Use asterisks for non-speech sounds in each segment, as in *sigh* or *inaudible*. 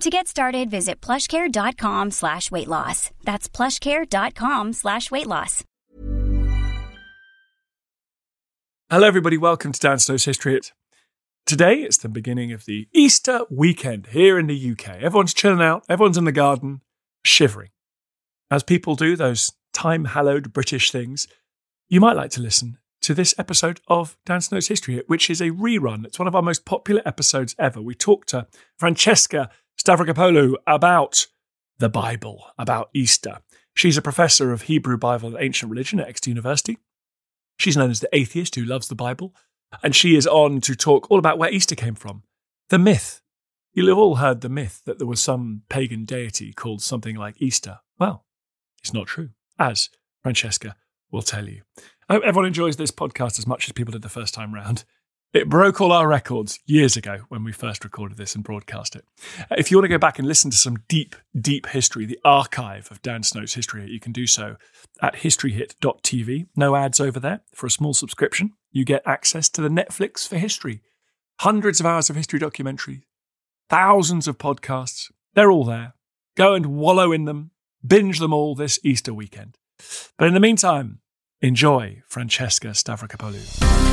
To get started, visit plushcare.com slash weight loss. That's plushcare.com slash weight loss. Hello, everybody. Welcome to Dan Snow's History Hit. Today, it's the beginning of the Easter weekend here in the UK. Everyone's chilling out, everyone's in the garden, shivering. As people do those time hallowed British things, you might like to listen to this episode of Dan Snow's History which is a rerun. It's one of our most popular episodes ever. We talked to Francesca Stavrakopoulou about the Bible, about Easter. She's a professor of Hebrew Bible and ancient religion at Exeter University. She's known as the atheist who loves the Bible, and she is on to talk all about where Easter came from. The myth. You'll have all heard the myth that there was some pagan deity called something like Easter. Well, it's not true, as Francesca will tell you. I hope everyone enjoys this podcast as much as people did the first time round. It broke all our records years ago when we first recorded this and broadcast it. If you want to go back and listen to some deep, deep history, the archive of Dan Snow's History you can do so at historyhit.tv. No ads over there. For a small subscription, you get access to the Netflix for history. Hundreds of hours of history documentaries, thousands of podcasts. They're all there. Go and wallow in them, binge them all this Easter weekend. But in the meantime, enjoy Francesca Stavrakopoulou.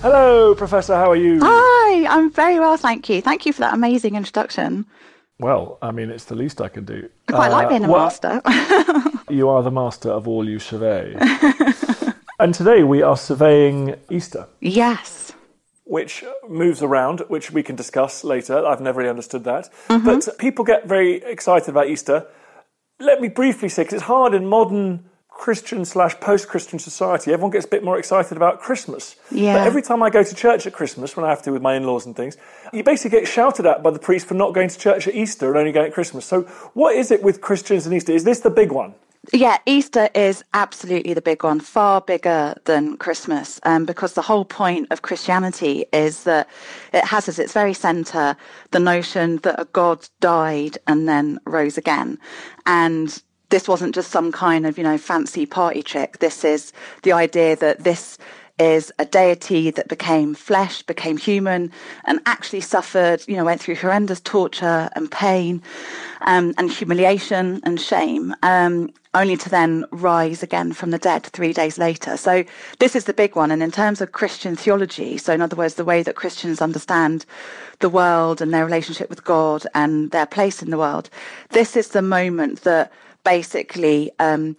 Hello, Professor. How are you? Hi, I'm very well, thank you. Thank you for that amazing introduction. Well, I mean, it's the least I can do. I quite like Uh, being a well, master. *laughs* You are the master of all you survey. and today we are surveying Easter, yes. which moves around, which we can discuss later. I've never really understood that. Mm-hmm. But people get very excited about Easter. Let me briefly say, because it's hard in modern Christian slash post Christian society, everyone gets a bit more excited about Christmas. Yeah. But every time I go to church at Christmas, when I have to with my in laws and things, you basically get shouted at by the priest for not going to church at Easter and only going at Christmas. So, what is it with Christians and Easter? Is this the big one? Yeah, Easter is absolutely the big one, far bigger than Christmas, um, because the whole point of Christianity is that it has as its very centre the notion that a God died and then rose again. And this wasn't just some kind of, you know, fancy party trick. This is the idea that this is a deity that became flesh, became human, and actually suffered, you know, went through horrendous torture and pain um, and humiliation and shame, um, only to then rise again from the dead three days later. So this is the big one. And in terms of Christian theology, so in other words, the way that Christians understand the world and their relationship with God and their place in the world, this is the moment that basically um,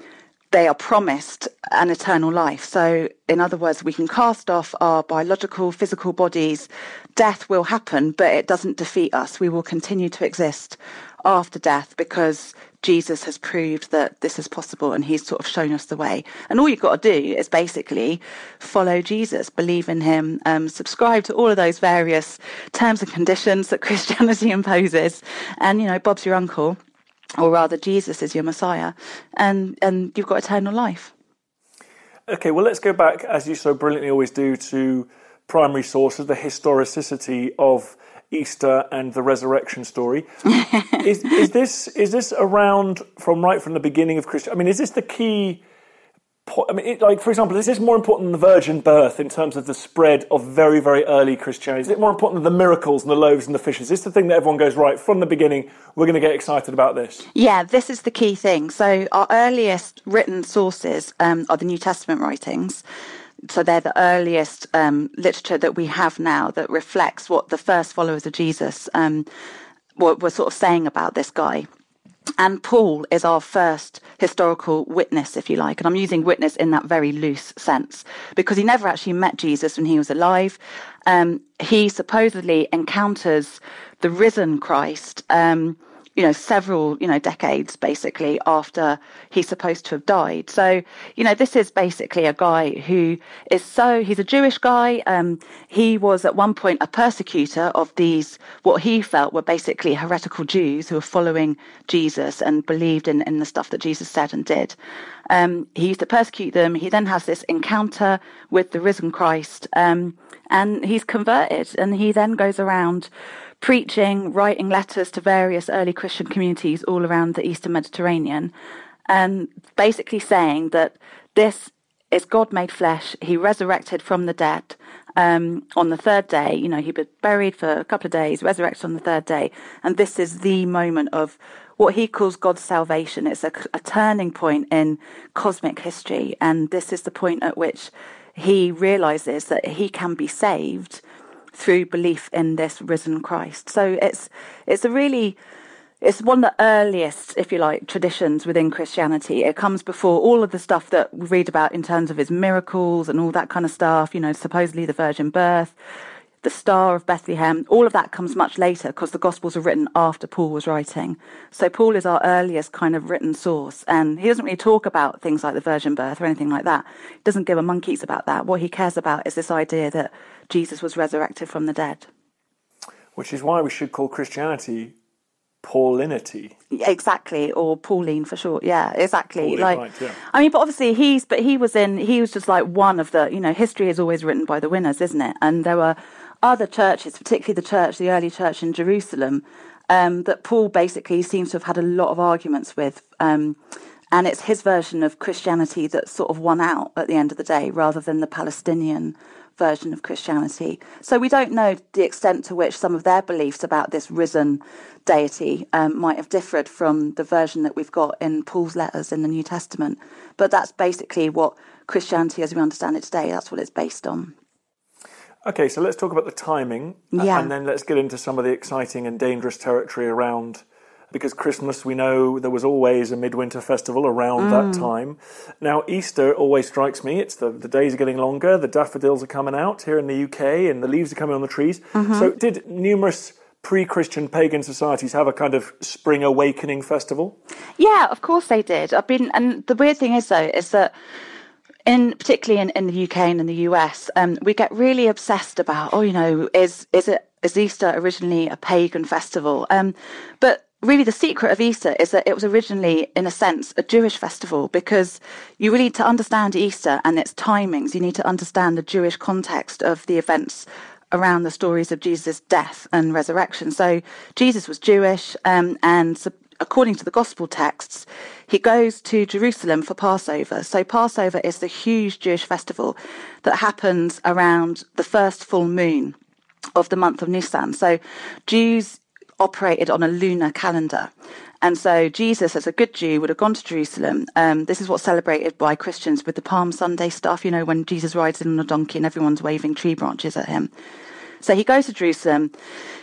they are promised an eternal life. So, in other words, we can cast off our biological, physical bodies. Death will happen, but it doesn't defeat us. We will continue to exist after death because Jesus has proved that this is possible and he's sort of shown us the way. And all you've got to do is basically follow Jesus, believe in him, um, subscribe to all of those various terms and conditions that *laughs* Christianity imposes. And, you know, Bob's your uncle or rather Jesus is your Messiah, and and you've got eternal life. Okay, well, let's go back, as you so brilliantly always do, to primary sources, the historicity of Easter and the resurrection story. *laughs* is, is this is this around from right from the beginning of Christian? I mean, is this the key? I mean, it, like for example, is this more important than the virgin birth in terms of the spread of very very early Christianity? Is it more important than the miracles and the loaves and the fishes? Is this the thing that everyone goes right from the beginning? We're going to get excited about this. Yeah, this is the key thing. So our earliest written sources um, are the New Testament writings. so they're the earliest um, literature that we have now that reflects what the first followers of Jesus um, were, were sort of saying about this guy. And Paul is our first historical witness, if you like. And I'm using witness in that very loose sense because he never actually met Jesus when he was alive. Um, he supposedly encounters the risen Christ. Um, you know, several, you know, decades basically after he's supposed to have died. So, you know, this is basically a guy who is so, he's a Jewish guy. Um, he was at one point a persecutor of these, what he felt were basically heretical Jews who were following Jesus and believed in, in the stuff that Jesus said and did. Um, he used to persecute them. He then has this encounter with the risen Christ, um, and he's converted, and he then goes around preaching, writing letters to various early Christian communities all around the Eastern Mediterranean, and basically saying that this is God made flesh. He resurrected from the dead um, on the third day. You know, he was buried for a couple of days, resurrected on the third day, and this is the moment of what he calls God's salvation. It's a, a turning point in cosmic history, and this is the point at which he realizes that he can be saved through belief in this risen Christ. So it's it's a really it's one of the earliest, if you like, traditions within Christianity. It comes before all of the stuff that we read about in terms of his miracles and all that kind of stuff, you know, supposedly the virgin birth, the Star of Bethlehem, all of that comes much later because the Gospels are written after Paul was writing. So Paul is our earliest kind of written source. And he doesn't really talk about things like the virgin birth or anything like that. He doesn't give a monkeys about that. What he cares about is this idea that Jesus was resurrected from the dead. Which is why we should call Christianity Paulinity. Exactly, or Pauline for short. Yeah, exactly. Pauline, like, right, yeah. I mean, but obviously he's, but he was in, he was just like one of the, you know, history is always written by the winners, isn't it? And there were other churches, particularly the church, the early church in Jerusalem, um, that Paul basically seems to have had a lot of arguments with. Um, and it's his version of Christianity that sort of won out at the end of the day, rather than the Palestinian version of Christianity. So we don't know the extent to which some of their beliefs about this risen deity um, might have differed from the version that we've got in Paul's letters in the New Testament. But that's basically what Christianity, as we understand it today, that's what it's based on. Okay, so let's talk about the timing, uh, Yeah. and then let's get into some of the exciting and dangerous territory around. Because Christmas, we know there was always a midwinter festival around Mm. that time. Now, Easter always strikes me. It's the, the days are getting longer, the daffodils are coming out here in the UK, and the leaves are coming on the trees. Mm-hmm. So, did numerous pre Christian pagan societies have a kind of spring awakening festival? Yeah, of course they did. I've been, and the weird thing is though, is that in particularly in, in the UK and in the US, um, we get really obsessed about, oh, you know, is is it is Easter originally a pagan festival? Um, but really, the secret of Easter is that it was originally, in a sense, a Jewish festival because you really need to understand Easter and its timings. You need to understand the Jewish context of the events around the stories of Jesus' death and resurrection. So Jesus was Jewish, um, and according to the gospel texts, he goes to Jerusalem for Passover. So Passover is the huge Jewish festival that happens around the first full moon of the month of Nisan. So Jews operated on a lunar calendar. And so Jesus, as a good Jew, would have gone to Jerusalem. Um, this is what's celebrated by Christians with the Palm Sunday stuff, you know, when Jesus rides in on a donkey and everyone's waving tree branches at him. So he goes to Jerusalem.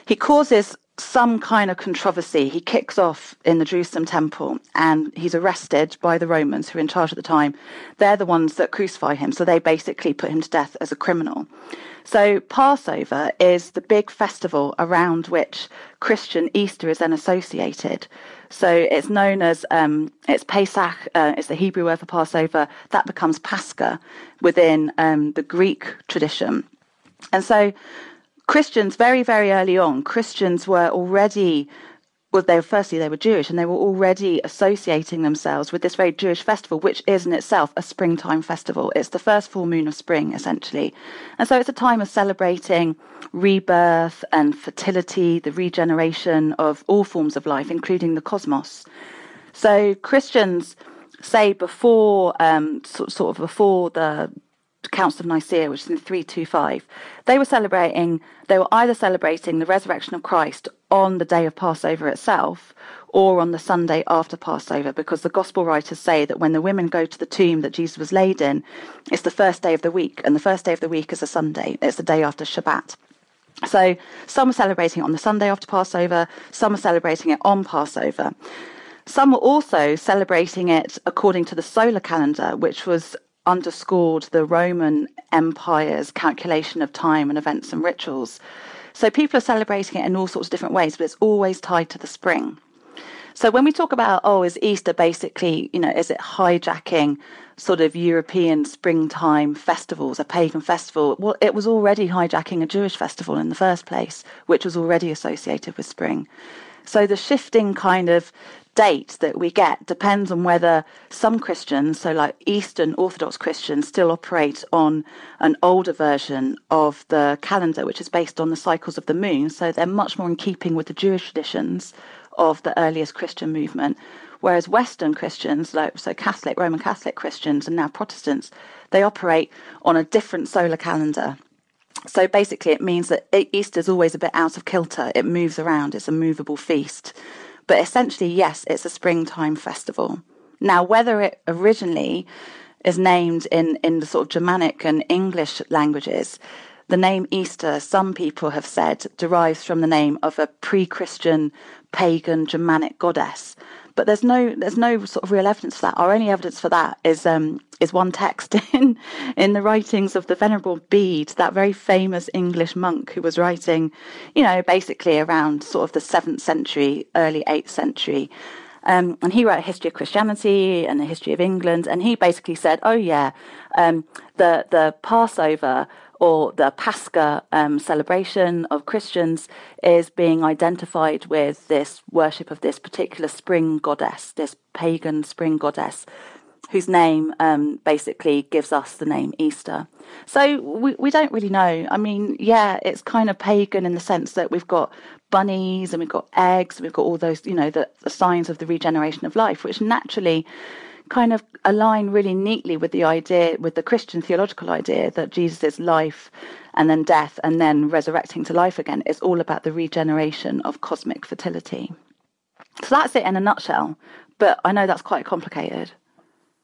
He causes some kind of controversy. He kicks off in the Jerusalem temple and he's arrested by the Romans who are in charge at the time. They're the ones that crucify him. So they basically put him to death as a criminal. So Passover is the big festival around which Christian Easter is then associated. So it's known as um, it's Pesach. Uh, it's the Hebrew word for Passover. That becomes Pascha within um, the Greek tradition. And so Christians, very, very early on, Christians were already, well, they were, firstly, they were Jewish and they were already associating themselves with this very Jewish festival, which is in itself a springtime festival. It's the first full moon of spring, essentially. And so it's a time of celebrating rebirth and fertility, the regeneration of all forms of life, including the cosmos. So Christians say before, um, sort, sort of before the Council of Nicaea, which is in 325, they were celebrating, they were either celebrating the resurrection of Christ on the day of Passover itself or on the Sunday after Passover, because the gospel writers say that when the women go to the tomb that Jesus was laid in, it's the first day of the week, and the first day of the week is a Sunday. It's the day after Shabbat. So some are celebrating it on the Sunday after Passover, some are celebrating it on Passover. Some were also celebrating it according to the solar calendar, which was underscored the Roman Empire's calculation of time and events and rituals. So people are celebrating it in all sorts of different ways, but it's always tied to the spring. So when we talk about, oh, is Easter basically, you know, is it hijacking sort of European springtime festivals, a pagan festival? Well, it was already hijacking a Jewish festival in the first place, which was already associated with spring. So the shifting kind of date that we get depends on whether some Christians, so like Eastern Orthodox Christians, still operate on an older version of the calendar, which is based on the cycles of the moon. So they're much more in keeping with the Jewish traditions of the earliest Christian movement. Whereas Western Christians, like so Catholic, Roman Catholic Christians, and now Protestants, they operate on a different solar calendar. So basically, it means that Easter is always a bit out of kilter. It moves around. It's a movable feast. But essentially, yes, it's a springtime festival. Now, whether it originally is named in, in the sort of Germanic and English languages, the name Easter, some people have said, derives from the name of a pre Christian pagan Germanic goddess. But there's no there's no sort of real evidence for that. Our only evidence for that is um, is one text *laughs* in in the writings of the Venerable Bede, that very famous English monk who was writing, you know, basically around sort of the seventh century, early eighth century. Um, and he wrote a history of Christianity and a history of England, and he basically said, "Oh yeah, um, the the Passover or the Pascha um, celebration of Christians is being identified with this worship of this particular spring goddess, this pagan spring goddess, whose name um, basically gives us the name Easter. So we, we don't really know. I mean, yeah, it's kind of pagan in the sense that we've got bunnies and we've got eggs and we've got all those, you know, the, the signs of the regeneration of life, which naturally kind of align really neatly with the idea, with the Christian theological idea that Jesus' life and then death and then resurrecting to life again is all about the regeneration of cosmic fertility. So that's it in a nutshell. But I know that's quite complicated.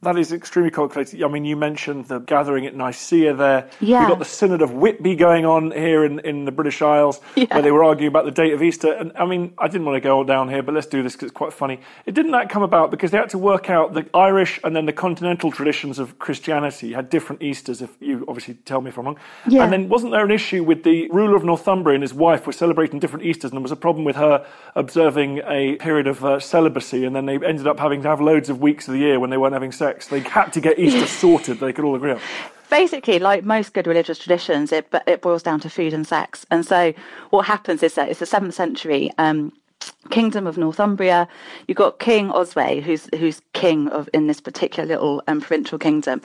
That is extremely complicated. I mean, you mentioned the gathering at Nicaea there. Yeah. We've got the Synod of Whitby going on here in, in the British Isles, yeah. where they were arguing about the date of Easter. And I mean, I didn't want to go all down here, but let's do this because it's quite funny. It didn't that come about because they had to work out the Irish and then the continental traditions of Christianity had different Easters, if you obviously tell me if I'm wrong. Yeah. And then wasn't there an issue with the ruler of Northumbria and his wife were celebrating different Easters, and there was a problem with her observing a period of uh, celibacy, and then they ended up having to have loads of weeks of the year when they weren't having sex. They had to get Easter *laughs* sorted, they could all agree on. Basically, like most good religious traditions, it it boils down to food and sex. And so, what happens is that it's the seventh century. Um, kingdom of Northumbria. You've got King Oswy, who's who's king of in this particular little um, provincial kingdom.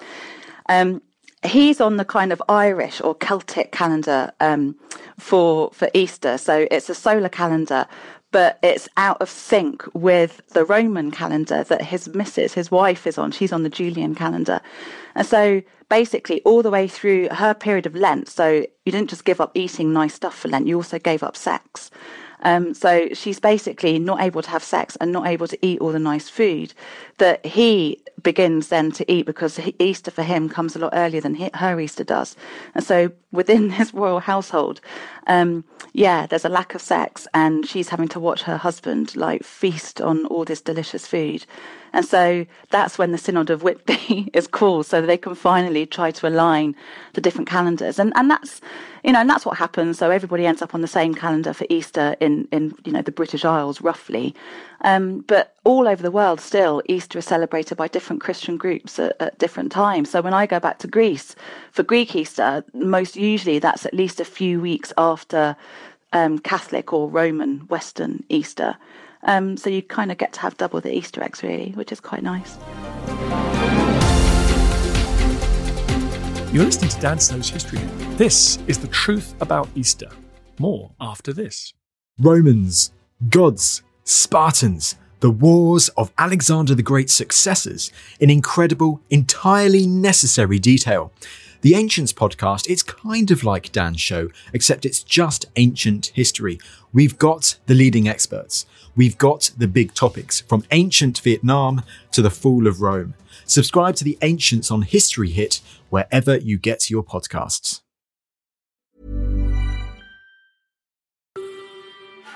Um, he's on the kind of Irish or Celtic calendar um, for for Easter. So it's a solar calendar, but it's out of sync with the Roman calendar that his missus, his wife, is on. She's on the Julian calendar. And so basically, all the way through her period of Lent, so you didn't just give up eating nice stuff for Lent, you also gave up sex. Um, so she's basically not able to have sex and not able to eat all the nice food that he begins then to eat because Easter for him comes a lot earlier than her Easter does. And so within *laughs* this royal household, um, yeah, there's a lack of sex, and she's having to watch her husband like feast on all this delicious food. And so that's when the Synod of Whitby *laughs* is called, so they can finally try to align the different calendars. And and that's you know, and that's what happens. So everybody ends up on the same calendar for Easter in in you know the British Isles roughly. Um, but all over the world, still Easter is celebrated by different Christian groups at, at different times. So when I go back to Greece for Greek Easter, most usually that's at least a few weeks after um, Catholic or Roman Western Easter. Um, so you kind of get to have double the Easter eggs, really, which is quite nice. You're listening to Dan Snow's History. This is the truth about Easter. More after this. Romans, gods, Spartans, the wars of Alexander the Great's successors in incredible, entirely necessary detail. The Ancients podcast, it's kind of like Dan's show, except it's just ancient history. We've got the leading experts. We've got the big topics from ancient Vietnam to the fall of Rome. Subscribe to the Ancients on History Hit wherever you get your podcasts.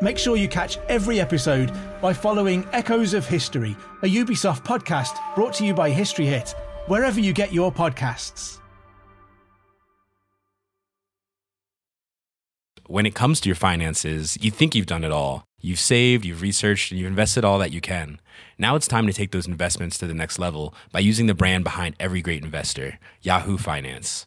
Make sure you catch every episode by following Echoes of History, a Ubisoft podcast brought to you by History Hit, wherever you get your podcasts. When it comes to your finances, you think you've done it all. You've saved, you've researched, and you've invested all that you can. Now it's time to take those investments to the next level by using the brand behind every great investor, Yahoo Finance.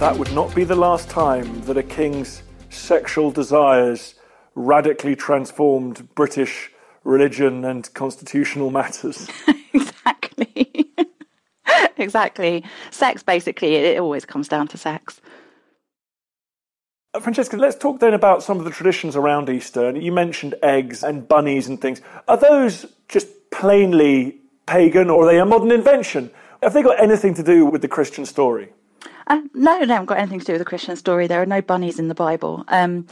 That would not be the last time that a king's sexual desires radically transformed British religion and constitutional matters. *laughs* exactly. *laughs* exactly. Sex, basically, it always comes down to sex. Uh, Francesca, let's talk then about some of the traditions around Easter. You mentioned eggs and bunnies and things. Are those just plainly pagan or are they a modern invention? Have they got anything to do with the Christian story? No, they haven't got anything to do with the Christian story. There are no bunnies in the Bible. Um,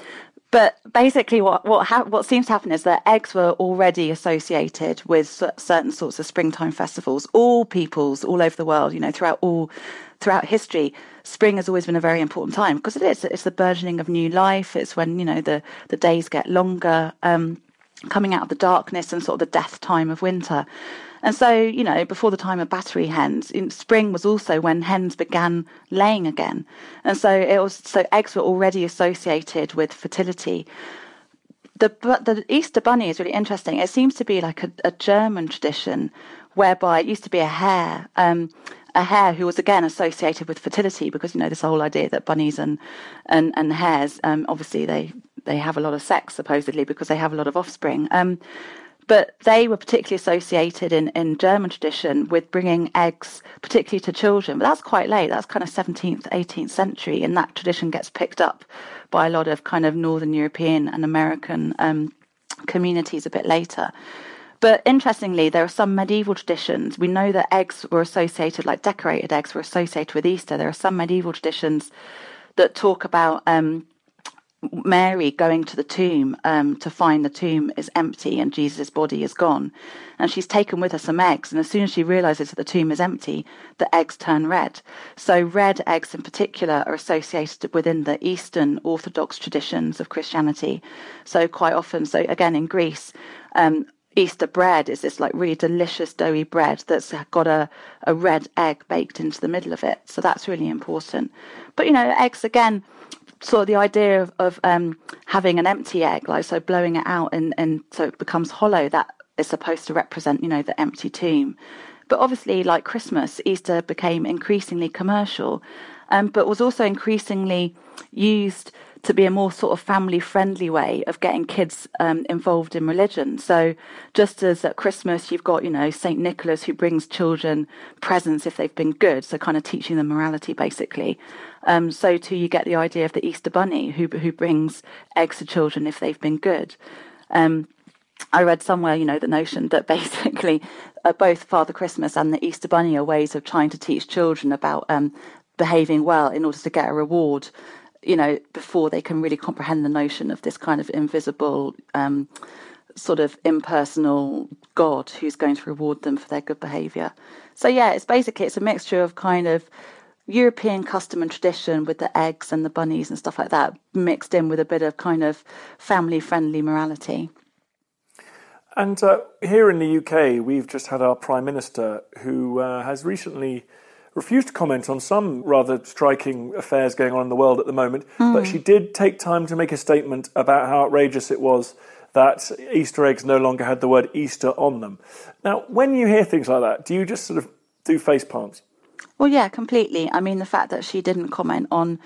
but basically, what what ha- what seems to happen is that eggs were already associated with certain sorts of springtime festivals. All peoples all over the world, you know, throughout all throughout history, spring has always been a very important time because it is. It's the burgeoning of new life. It's when you know the the days get longer, um, coming out of the darkness and sort of the death time of winter. And so, you know, before the time of battery hens, in spring was also when hens began laying again. And so it was so eggs were already associated with fertility. The the Easter bunny is really interesting. It seems to be like a, a German tradition whereby it used to be a hare. Um, a hare who was again associated with fertility because you know this whole idea that bunnies and and and hares um, obviously they they have a lot of sex supposedly because they have a lot of offspring um, but they were particularly associated in, in German tradition with bringing eggs, particularly to children. But that's quite late. That's kind of 17th, 18th century, and that tradition gets picked up by a lot of kind of Northern European and American um, communities a bit later. But interestingly, there are some medieval traditions. We know that eggs were associated, like decorated eggs, were associated with Easter. There are some medieval traditions that talk about um, Mary going to the tomb um, to find the tomb is empty and Jesus' body is gone. And she's taken with her some eggs. And as soon as she realizes that the tomb is empty, the eggs turn red. So, red eggs in particular are associated within the Eastern Orthodox traditions of Christianity. So, quite often, so again in Greece, um, Easter bread is this like really delicious doughy bread that's got a, a red egg baked into the middle of it. So, that's really important. But, you know, eggs again sort of the idea of, of um, having an empty egg, like so blowing it out and, and so it becomes hollow, that is supposed to represent, you know, the empty tomb. But obviously, like Christmas, Easter became increasingly commercial, um, but was also increasingly used to be a more sort of family friendly way of getting kids um, involved in religion. So, just as at Christmas you've got, you know, St. Nicholas who brings children presents if they've been good, so kind of teaching them morality basically. Um, so, too, you get the idea of the Easter Bunny who, who brings eggs to children if they've been good. Um, I read somewhere, you know, the notion that *laughs* basically uh, both Father Christmas and the Easter Bunny are ways of trying to teach children about um, behaving well in order to get a reward you know, before they can really comprehend the notion of this kind of invisible, um, sort of impersonal God who's going to reward them for their good behavior. So yeah, it's basically it's a mixture of kind of European custom and tradition with the eggs and the bunnies and stuff like that mixed in with a bit of kind of family friendly morality. And uh, here in the UK, we've just had our Prime Minister who uh, has recently refused to comment on some rather striking affairs going on in the world at the moment, mm. but she did take time to make a statement about how outrageous it was that Easter eggs no longer had the word Easter on them. Now, when you hear things like that, do you just sort of do face palms? Well, yeah, completely. I mean, the fact that she didn't comment on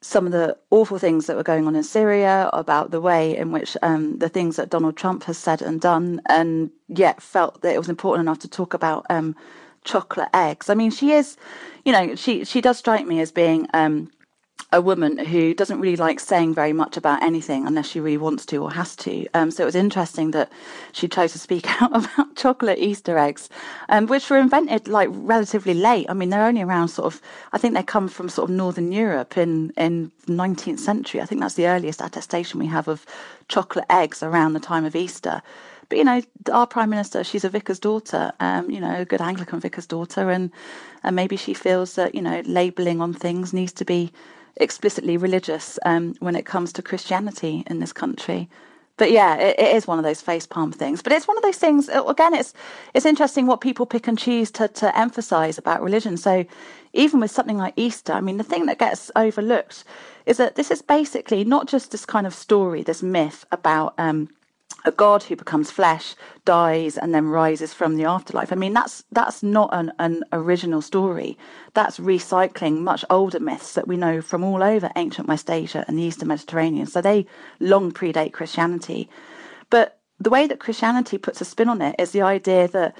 some of the awful things that were going on in Syria, about the way in which um, the things that Donald Trump has said and done, and yet felt that it was important enough to talk about um, chocolate eggs. I mean, she is, you know, she she does strike me as being um, a woman who doesn't really like saying very much about anything unless she really wants to or has to. Um, so it was interesting that she chose to speak *laughs* out about chocolate Easter eggs, um, which were invented like relatively late. I mean, they're only around sort of, I think they come from sort of Northern Europe in, in 19th century. I think that's the earliest attestation we have of chocolate eggs around the time of Easter. But you know, our prime minister, she's a vicar's daughter, um, you know, a good Anglican vicar's daughter, and and maybe she feels that you know, labelling on things needs to be explicitly religious um, when it comes to Christianity in this country. But yeah, it, it is one of those face palm things. But it's one of those things. Uh, again, it's it's interesting what people pick and choose to to emphasise about religion. So even with something like Easter, I mean, the thing that gets overlooked is that this is basically not just this kind of story, this myth about um, a God who becomes flesh, dies, and then rises from the afterlife. I mean, that's that's not an, an original story. That's recycling much older myths that we know from all over ancient West Asia and the Eastern Mediterranean. So they long predate Christianity. But the way that Christianity puts a spin on it is the idea that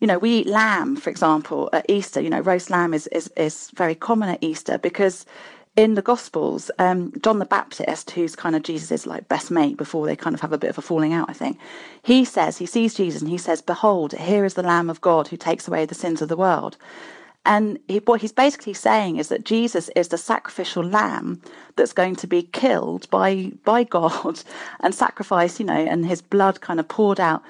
you know, we eat lamb, for example, at Easter. You know, roast lamb is, is, is very common at Easter because in the Gospels, um, John the Baptist, who's kind of Jesus' like best mate before they kind of have a bit of a falling out, I think, he says he sees Jesus and he says, "Behold, here is the Lamb of God who takes away the sins of the world." And he, what he's basically saying is that Jesus is the sacrificial lamb that's going to be killed by by God *laughs* and sacrificed, you know, and his blood kind of poured out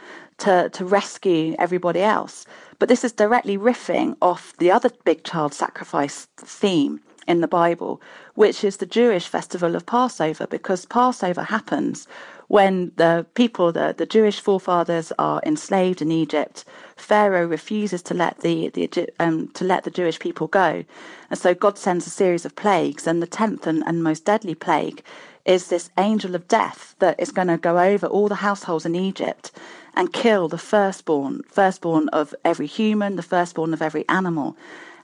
to to rescue everybody else. But this is directly riffing off the other big child sacrifice theme in the Bible, which is the Jewish festival of Passover, because Passover happens when the people, the, the Jewish forefathers, are enslaved in Egypt. Pharaoh refuses to let the, the um, to let the Jewish people go, and so God sends a series of plagues, and the tenth and, and most deadly plague is this angel of death that is going to go over all the households in Egypt and kill the firstborn, firstborn of every human, the firstborn of every animal.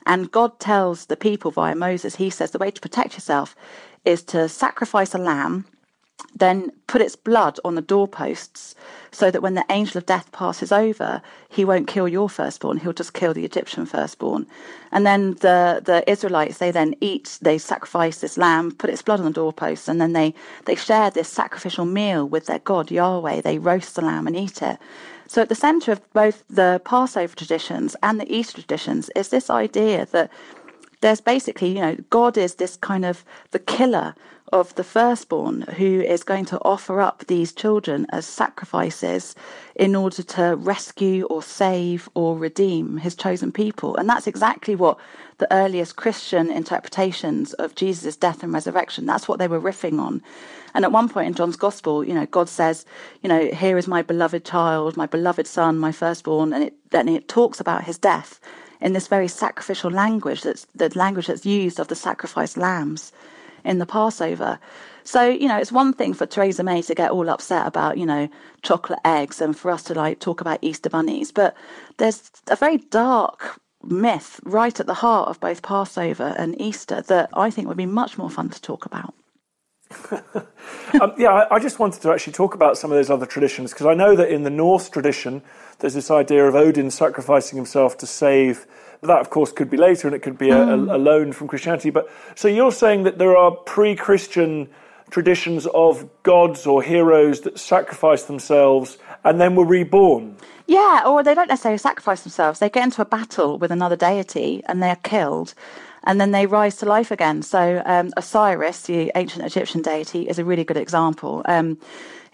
And God tells the people via Moses, He says the way to protect yourself is to sacrifice a lamb, then put its blood on the doorposts so that when the angel of death passes over, he won't kill your firstborn, he'll just kill the Egyptian firstborn. And then the, the Israelites, they then eat, they sacrifice this lamb, put its blood on the doorposts, and then they, they share this sacrificial meal with their God, Yahweh. They roast the lamb and eat it. So, at the centre of both the Passover traditions and the Easter traditions is this idea that there's basically, you know, God is this kind of the killer of the firstborn who is going to offer up these children as sacrifices in order to rescue or save or redeem his chosen people. And that's exactly what the earliest Christian interpretations of Jesus' death and resurrection, that's what they were riffing on. And at one point in John's gospel, you know, God says, you know, here is my beloved child, my beloved son, my firstborn, and it then it talks about his death in this very sacrificial language that's the language that's used of the sacrificed lambs in the Passover. So, you know, it's one thing for Theresa May to get all upset about, you know, chocolate eggs and for us to like talk about Easter bunnies, but there's a very dark myth right at the heart of both Passover and Easter that I think would be much more fun to talk about. *laughs* um, yeah, I, I, just wanted to actually talk about some of those other traditions because I know that in the Norse tradition, there's this idea of Odin sacrificing himself to save. That, of course, could be later and it could be a, a, a loan from Christianity. But so you're saying that there are pre Christian traditions of gods or heroes that sacrifice themselves and then were reborn. Yeah, or they don't necessarily sacrifice themselves. They get into a battle with another deity and they're killed and then they rise to life again. So um, Osiris, the ancient Egyptian deity, is a really good example. Um,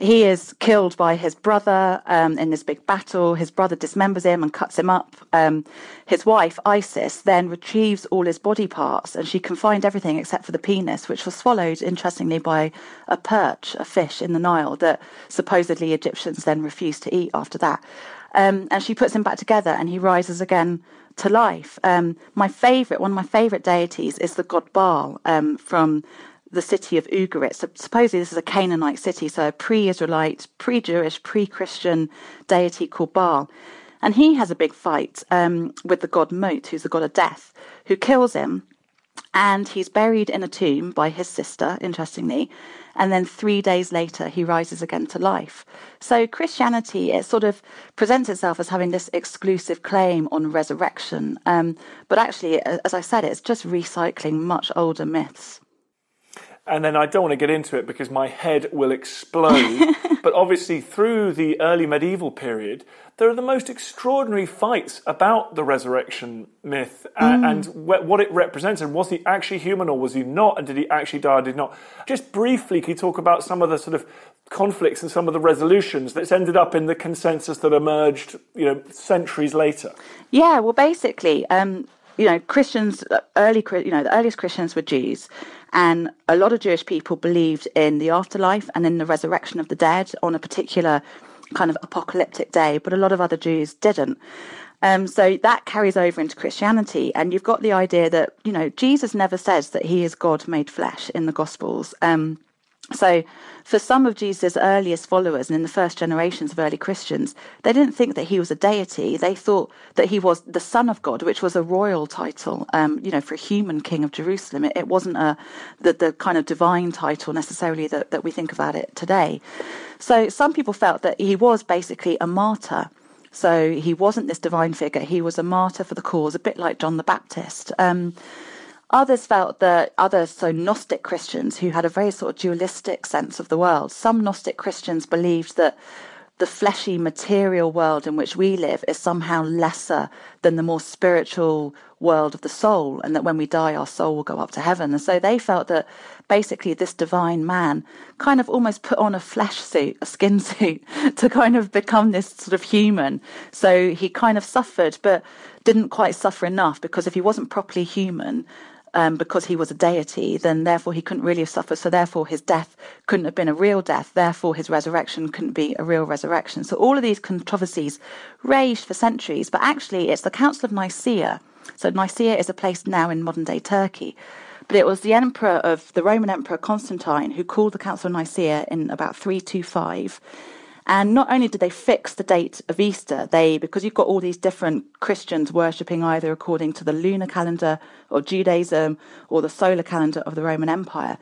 he is killed by his brother um, in this big battle. His brother dismembers him and cuts him up. Um, his wife, Isis, then retrieves all his body parts and she can find everything except for the penis, which was swallowed, interestingly, by a perch, a fish in the Nile that supposedly Egyptians then refused to eat after that. Um, and she puts him back together and he rises again to life. Um, my favorite, one of my favorite deities is the god Baal um, from the city of Ugarit. So supposedly this is a Canaanite city, so a pre-Israelite, pre-Jewish, pre-Christian deity called Baal. And he has a big fight um, with the god Mot, who's the god of death, who kills him. And he's buried in a tomb by his sister, interestingly. And then three days later, he rises again to life. So Christianity, it sort of presents itself as having this exclusive claim on resurrection. Um, but actually, as I said, it's just recycling much older myths and then I don't want to get into it because my head will explode. *laughs* but obviously, through the early medieval period, there are the most extraordinary fights about the resurrection myth and, mm. and wh- what it represents. And was he actually human or was he not? And did he actually die or did not? Just briefly, can you talk about some of the sort of conflicts and some of the resolutions that's ended up in the consensus that emerged, you know, centuries later? Yeah, well, basically, um, you know, Christians, early, you know, the earliest Christians were Jews. And a lot of Jewish people believed in the afterlife and in the resurrection of the dead on a particular kind of apocalyptic day, but a lot of other Jews didn't. Um, so that carries over into Christianity. And you've got the idea that, you know, Jesus never says that he is God made flesh in the Gospels. Um, so, for some of Jesus' earliest followers and in the first generations of early Christians, they didn't think that he was a deity. They thought that he was the Son of God, which was a royal title, um, you know, for a human king of Jerusalem. It, it wasn't a, the, the kind of divine title necessarily that, that we think about it today. So, some people felt that he was basically a martyr. So, he wasn't this divine figure, he was a martyr for the cause, a bit like John the Baptist. Um, Others felt that other, so Gnostic Christians who had a very sort of dualistic sense of the world, some Gnostic Christians believed that the fleshy material world in which we live is somehow lesser than the more spiritual world of the soul, and that when we die, our soul will go up to heaven. And so they felt that basically this divine man kind of almost put on a flesh suit, a skin *laughs* suit, to kind of become this sort of human. So he kind of suffered, but didn't quite suffer enough because if he wasn't properly human, um, because he was a deity, then therefore he couldn't really have suffered. So therefore his death couldn't have been a real death. Therefore his resurrection couldn't be a real resurrection. So all of these controversies raged for centuries. But actually, it's the Council of Nicaea. So Nicaea is a place now in modern day Turkey. But it was the emperor of the Roman Emperor Constantine who called the Council of Nicaea in about 325 and not only did they fix the date of Easter, they because you've got all these different Christians worshipping either according to the lunar calendar of Judaism or the solar calendar of the Roman Empire.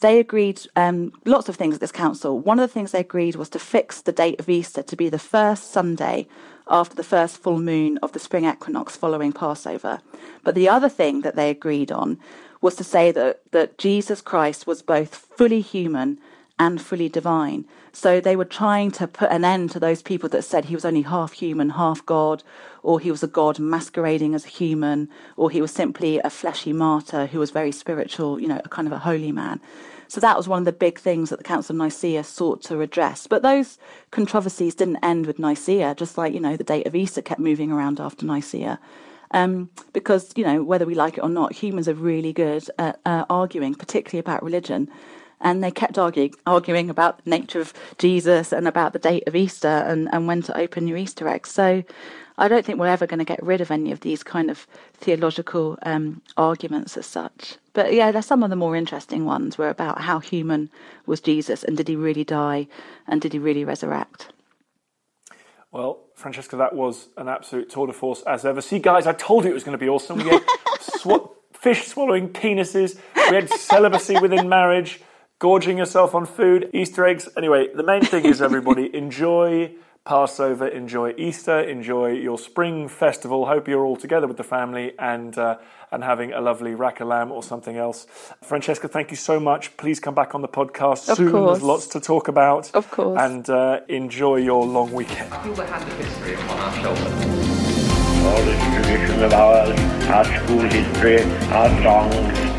They agreed um, lots of things at this council. One of the things they agreed was to fix the date of Easter to be the first Sunday after the first full moon of the spring equinox following Passover. But the other thing that they agreed on was to say that, that Jesus Christ was both fully human and fully divine. So they were trying to put an end to those people that said he was only half human, half God, or he was a God masquerading as a human, or he was simply a fleshy martyr who was very spiritual, you know, a kind of a holy man. So that was one of the big things that the Council of Nicaea sought to redress. But those controversies didn't end with Nicaea, just like, you know, the date of Easter kept moving around after Nicaea. Um, because, you know, whether we like it or not, humans are really good at uh, arguing, particularly about religion. And they kept arguing, arguing about the nature of Jesus and about the date of Easter and, and when to open your Easter eggs. So I don't think we're ever going to get rid of any of these kind of theological um, arguments as such. But yeah, there's some of the more interesting ones were about how human was Jesus and did he really die and did he really resurrect? Well, Francesca, that was an absolute tour de force as ever. See, guys, I told you it was going to be awesome. We had *laughs* sw- fish swallowing penises, we had celibacy within marriage, gorging yourself on food, Easter eggs. Anyway, the main thing is, everybody, *laughs* enjoy Passover, enjoy Easter, enjoy your spring festival. Hope you're all together with the family and uh, and having a lovely rack of lamb or something else. Francesca, thank you so much. Please come back on the podcast of soon. Course. There's lots to talk about. Of course. And uh, enjoy your long weekend. Feel the hand of history upon our shoulders. All this tradition of ours, our school history, our songs,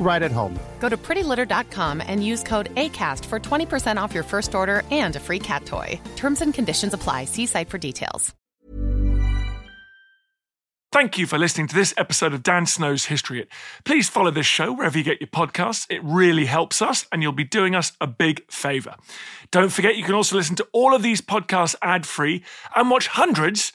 right at home. Go to prettylitter.com and use code ACAST for 20% off your first order and a free cat toy. Terms and conditions apply. See site for details. Thank you for listening to this episode of Dan Snow's History Hit. Please follow this show wherever you get your podcasts. It really helps us, and you'll be doing us a big favour. Don't forget, you can also listen to all of these podcasts ad free and watch hundreds